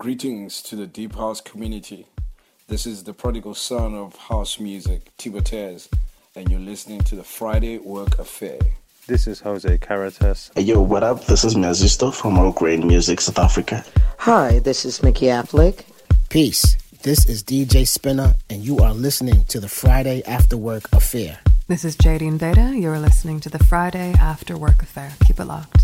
Greetings to the Deep House community. This is the prodigal son of house music, Tibotez, and you're listening to the Friday Work Affair. This is Jose Caritas. Hey, yo, what up? This is Mazisto from All Grain Music, South Africa. Hi, this is Mickey Affleck. Peace. This is DJ Spinner, and you are listening to the Friday After Work Affair. This is Jadine Beta. You're listening to the Friday After Work Affair. Keep it locked.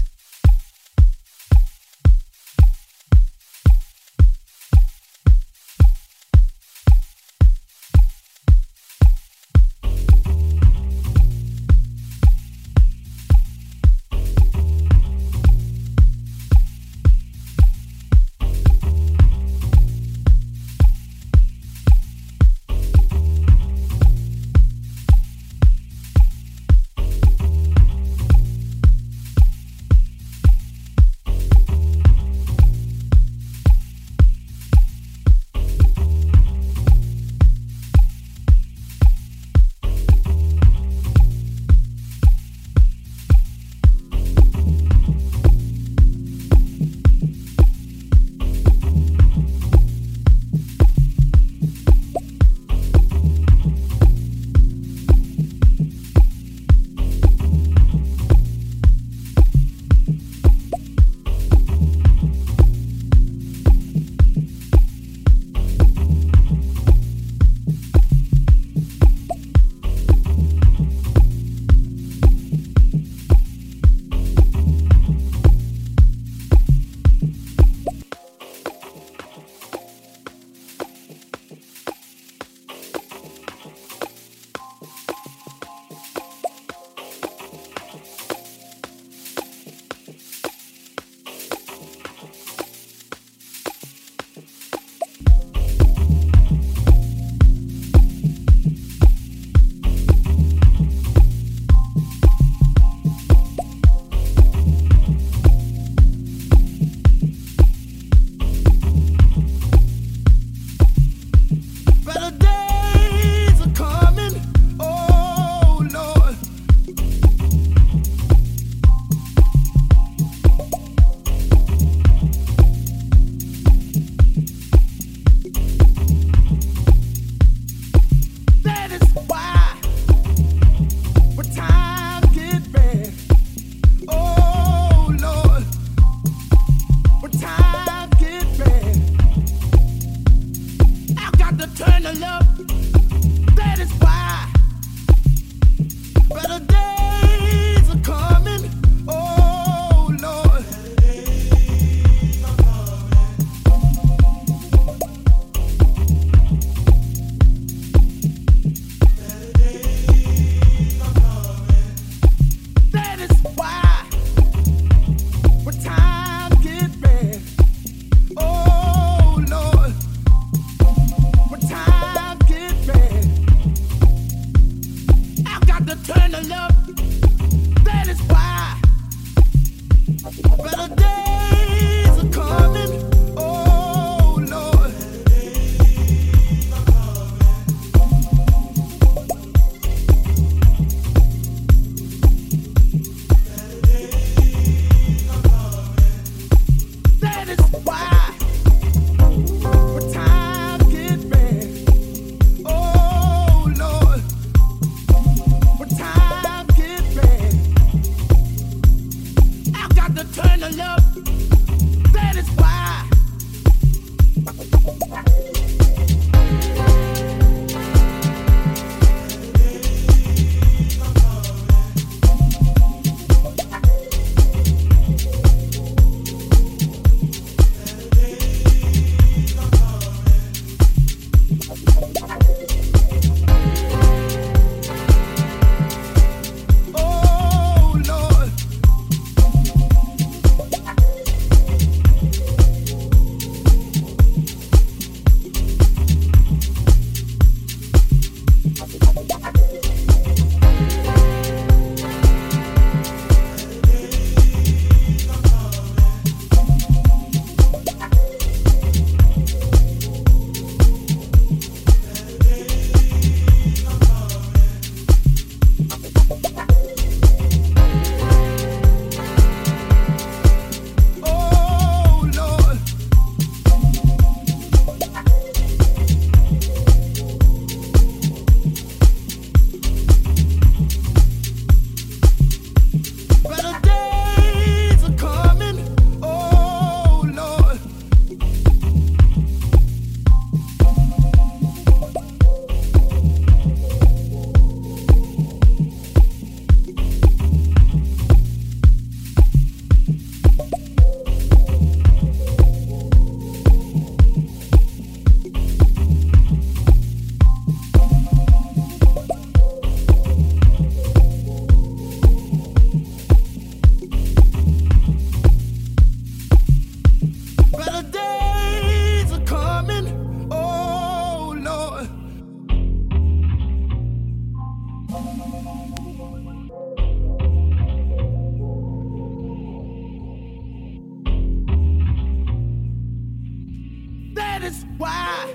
That is why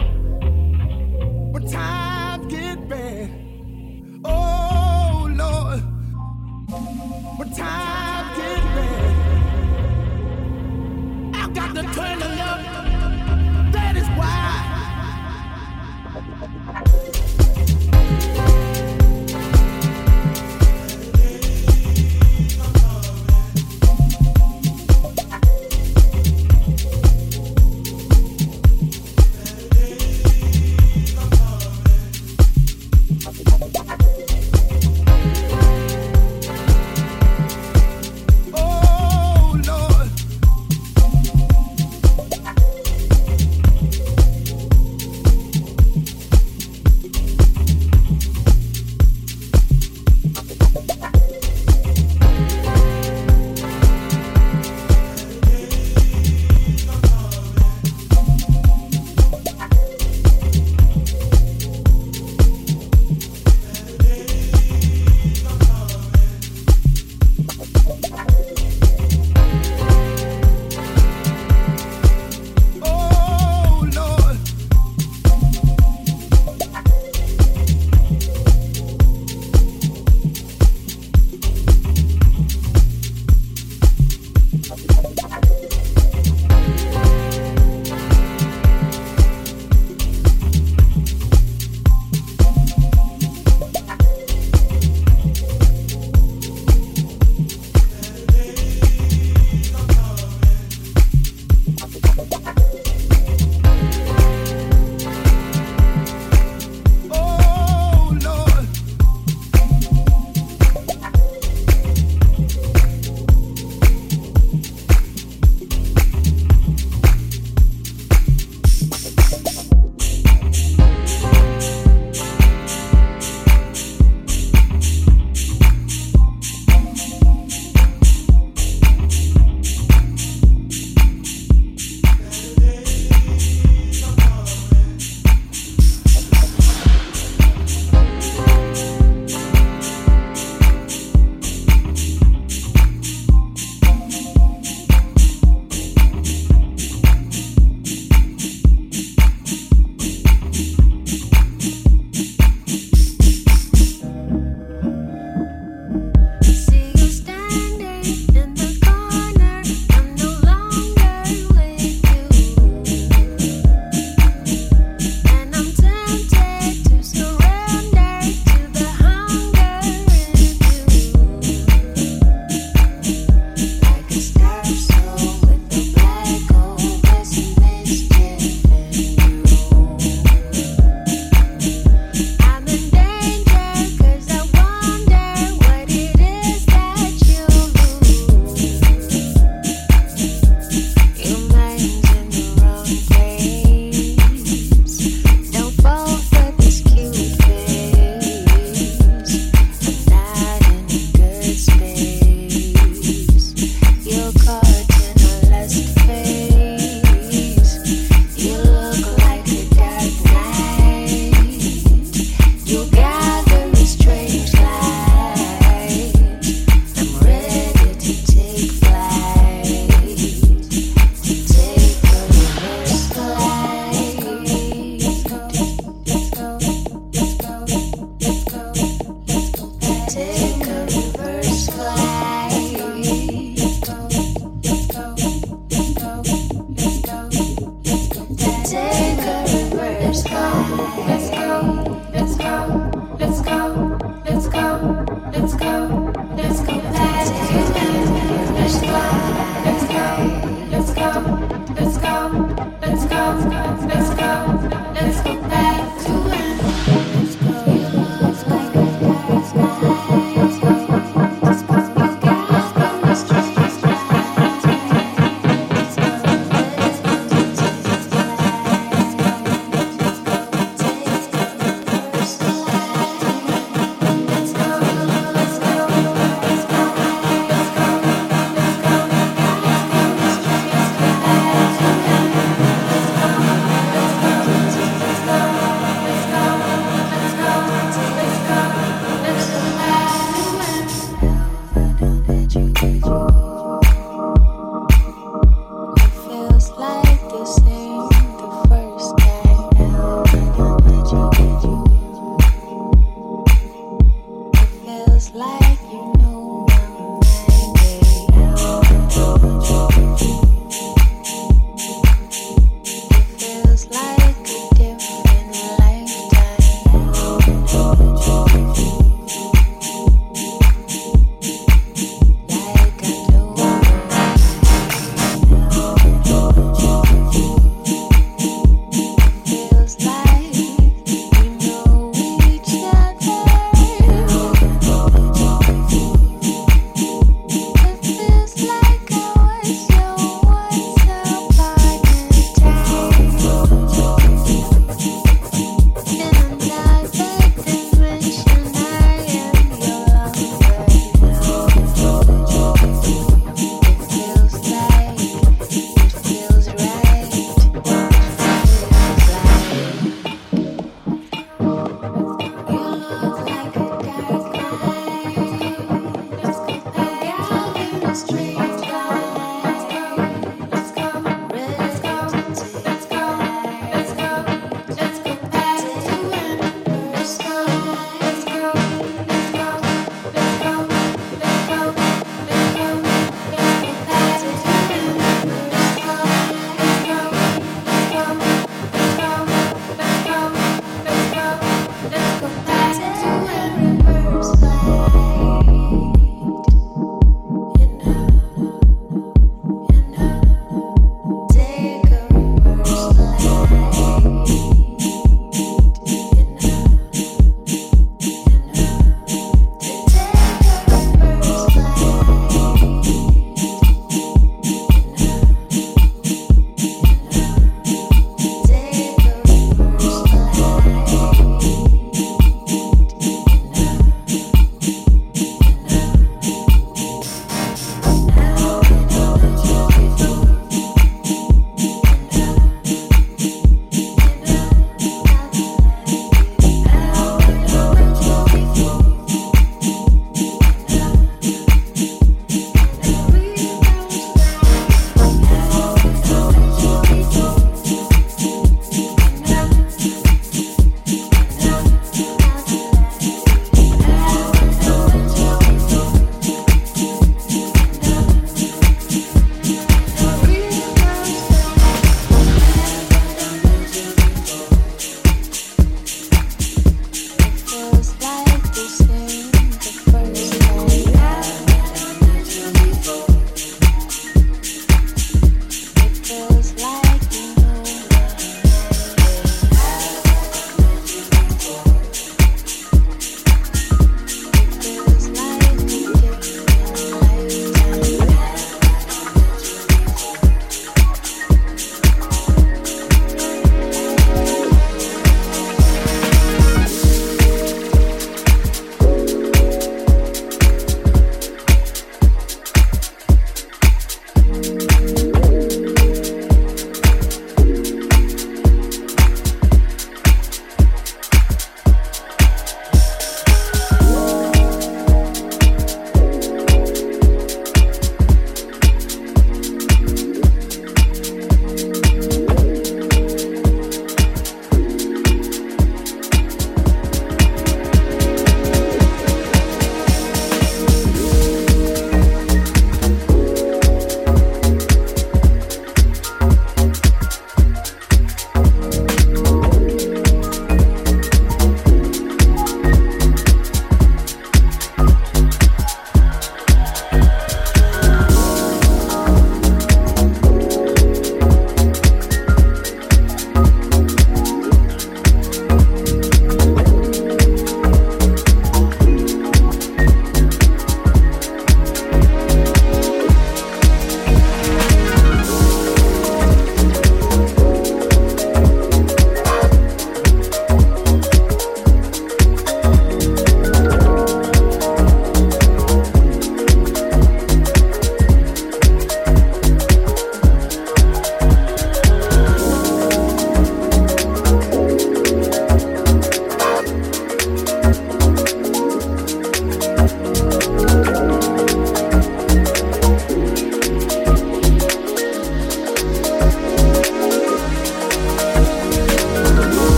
when times get bad, oh Lord, when times get bad, I got to turn the love.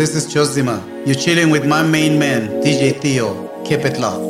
This is Chozima. You're chilling with my main man, DJ Theo. Keep it locked.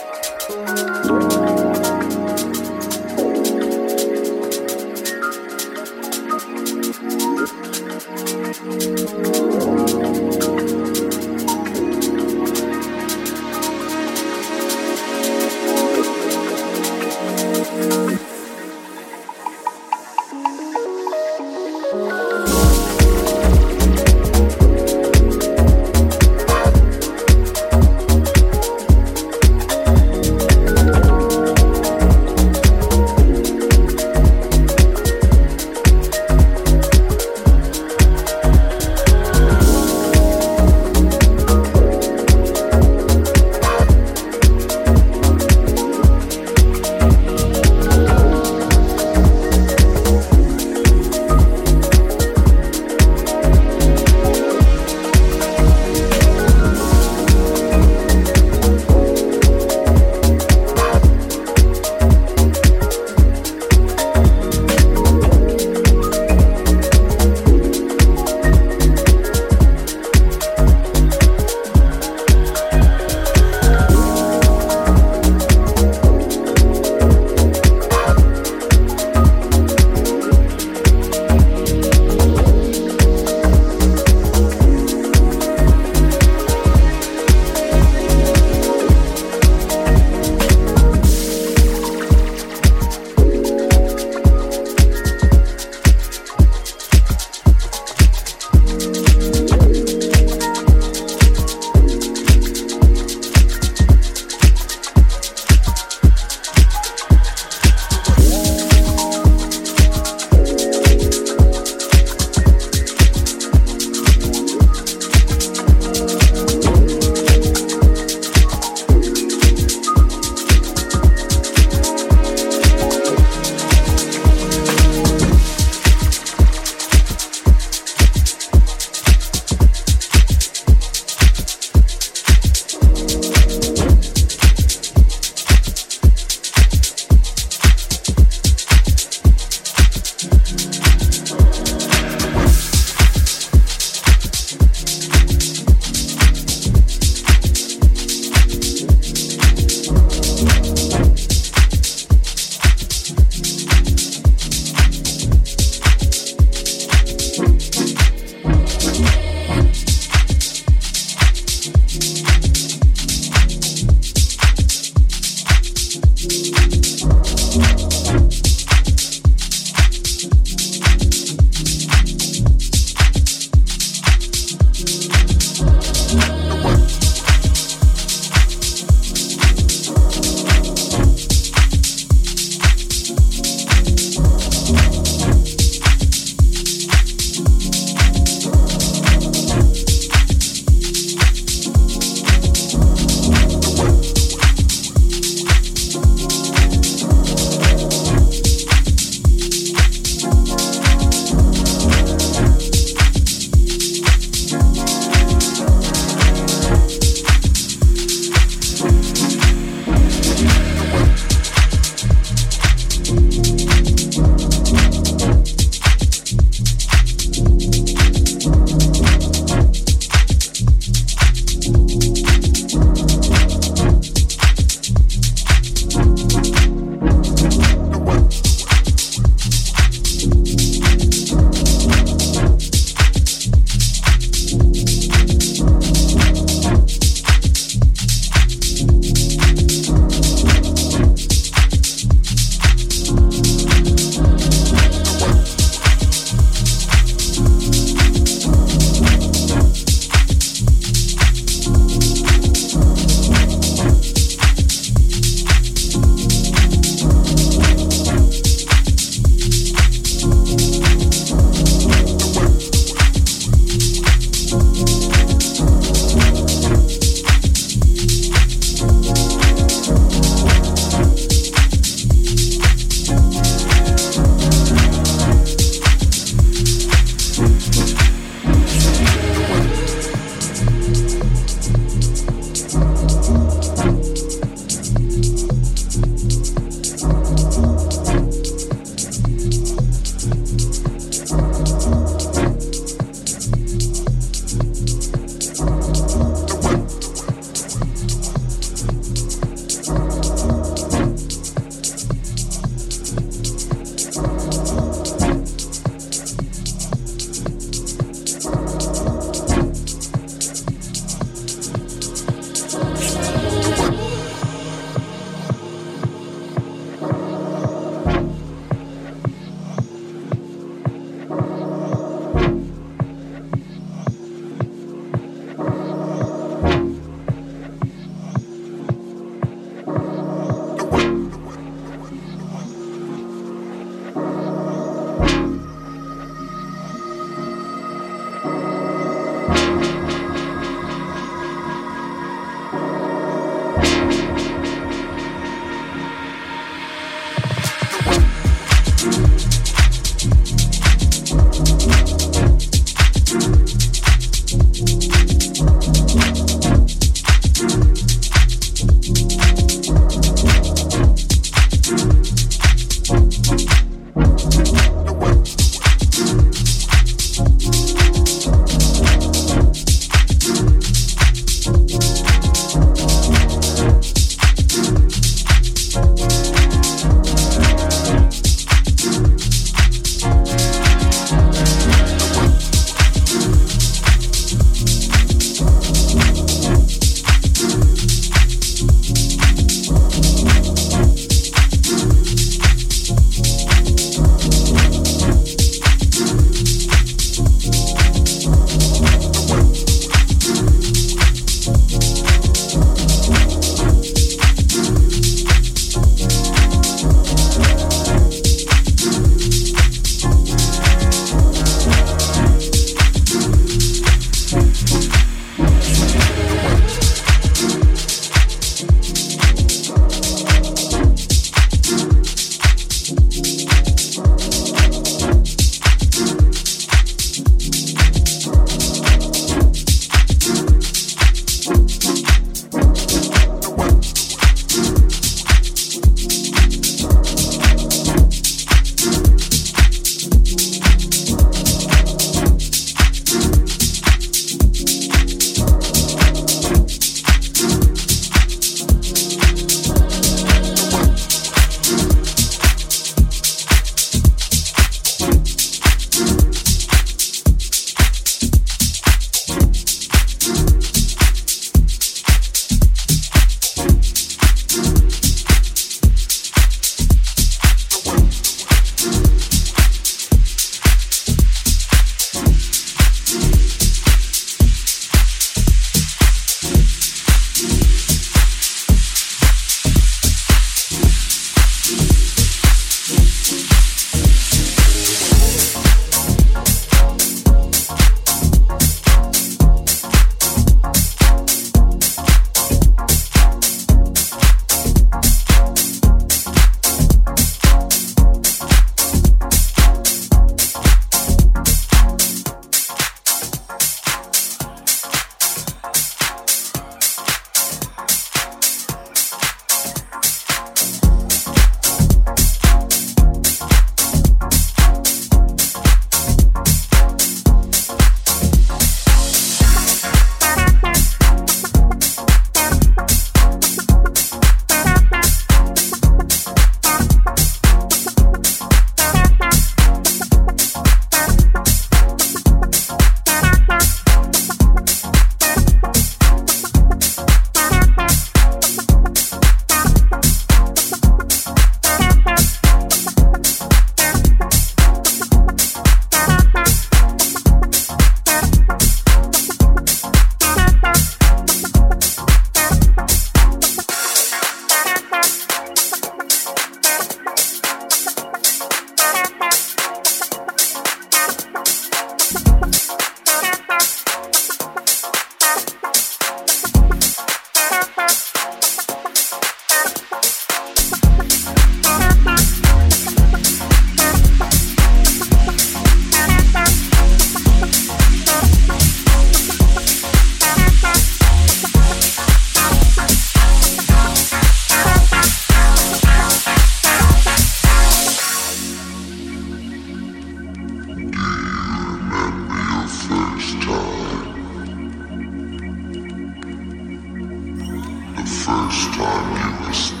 time you escape.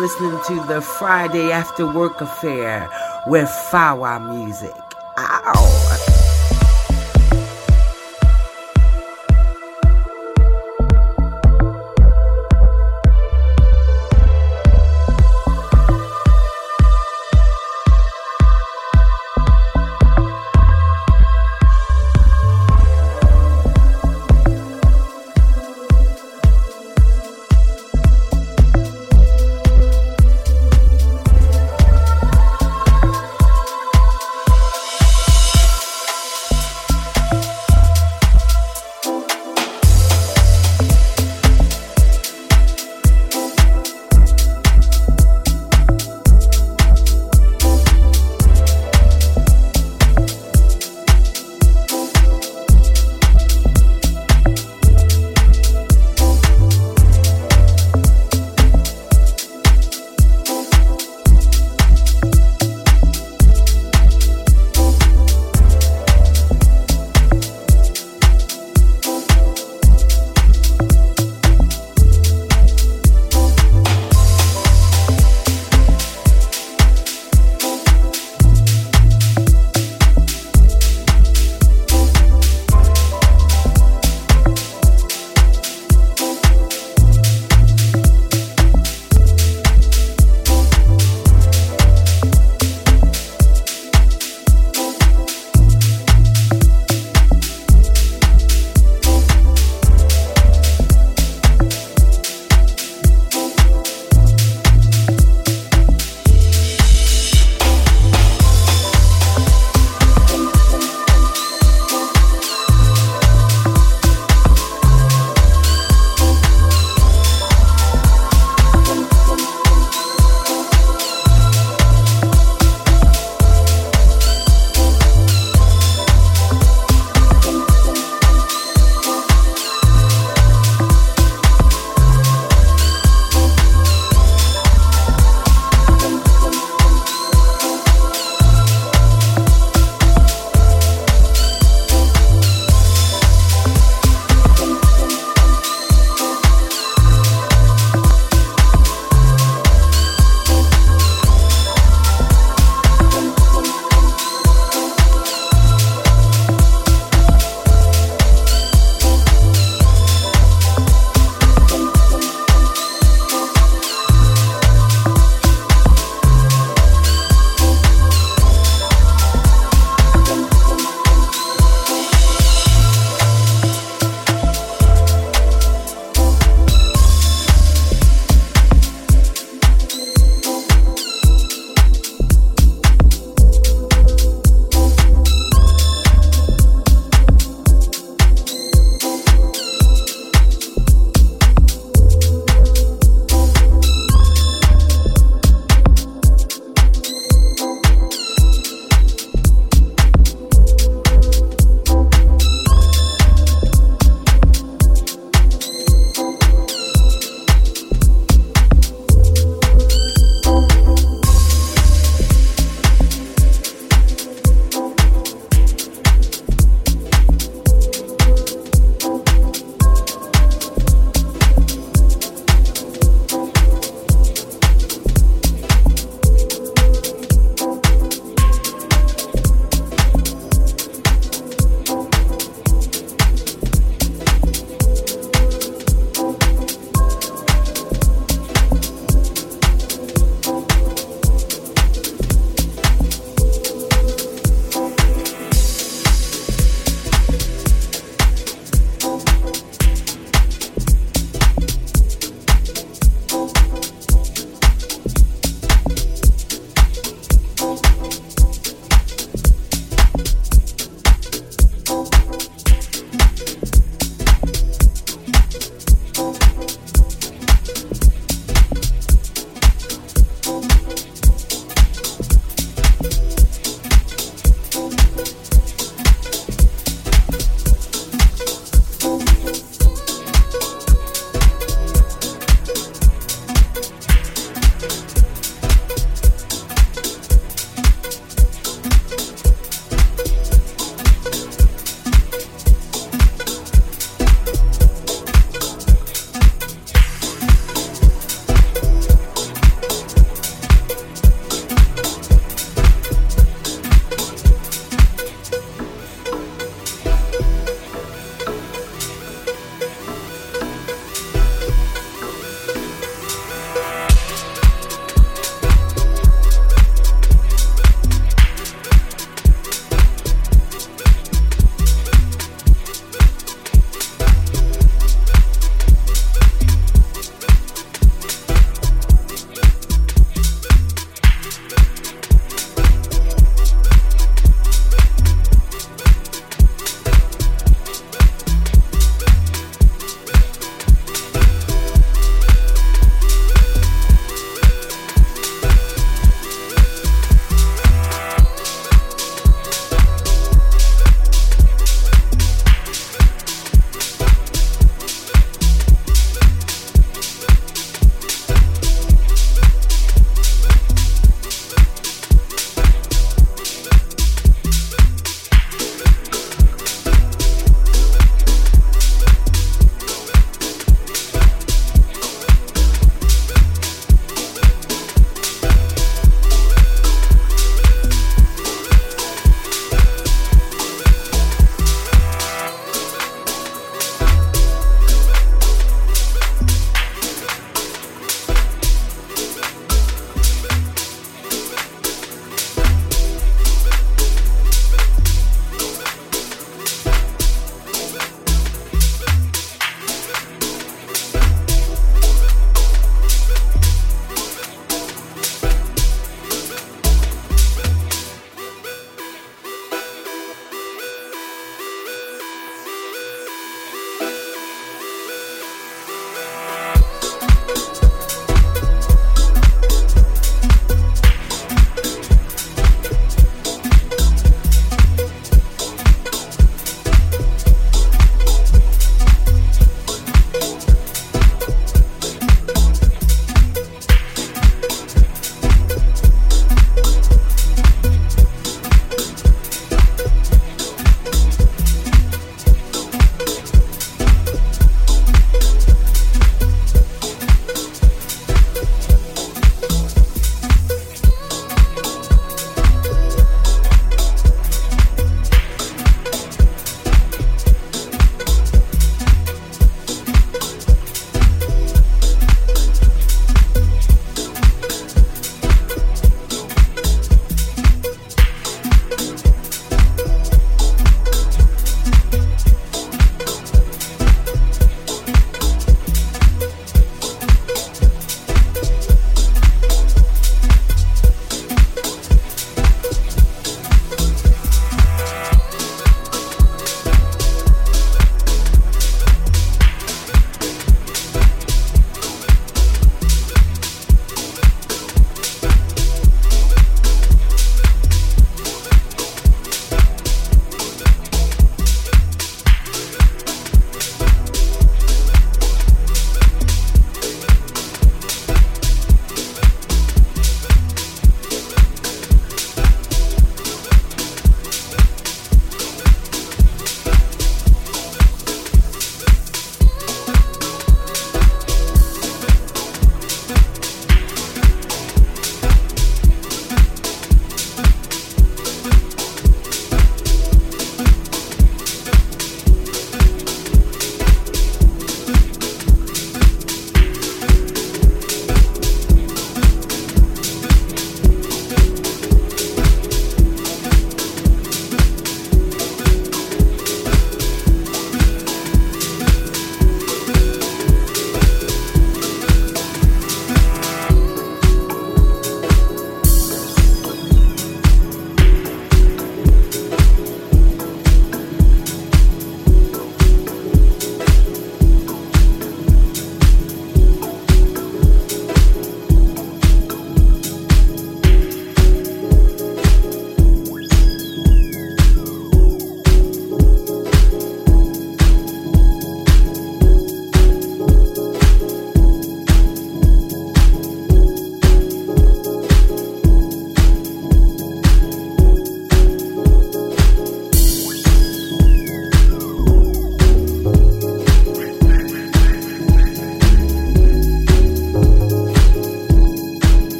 Listening to the Friday After Work Affair with Fawa Music.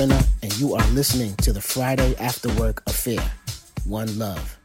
And you are listening to the Friday After Work Affair. One love.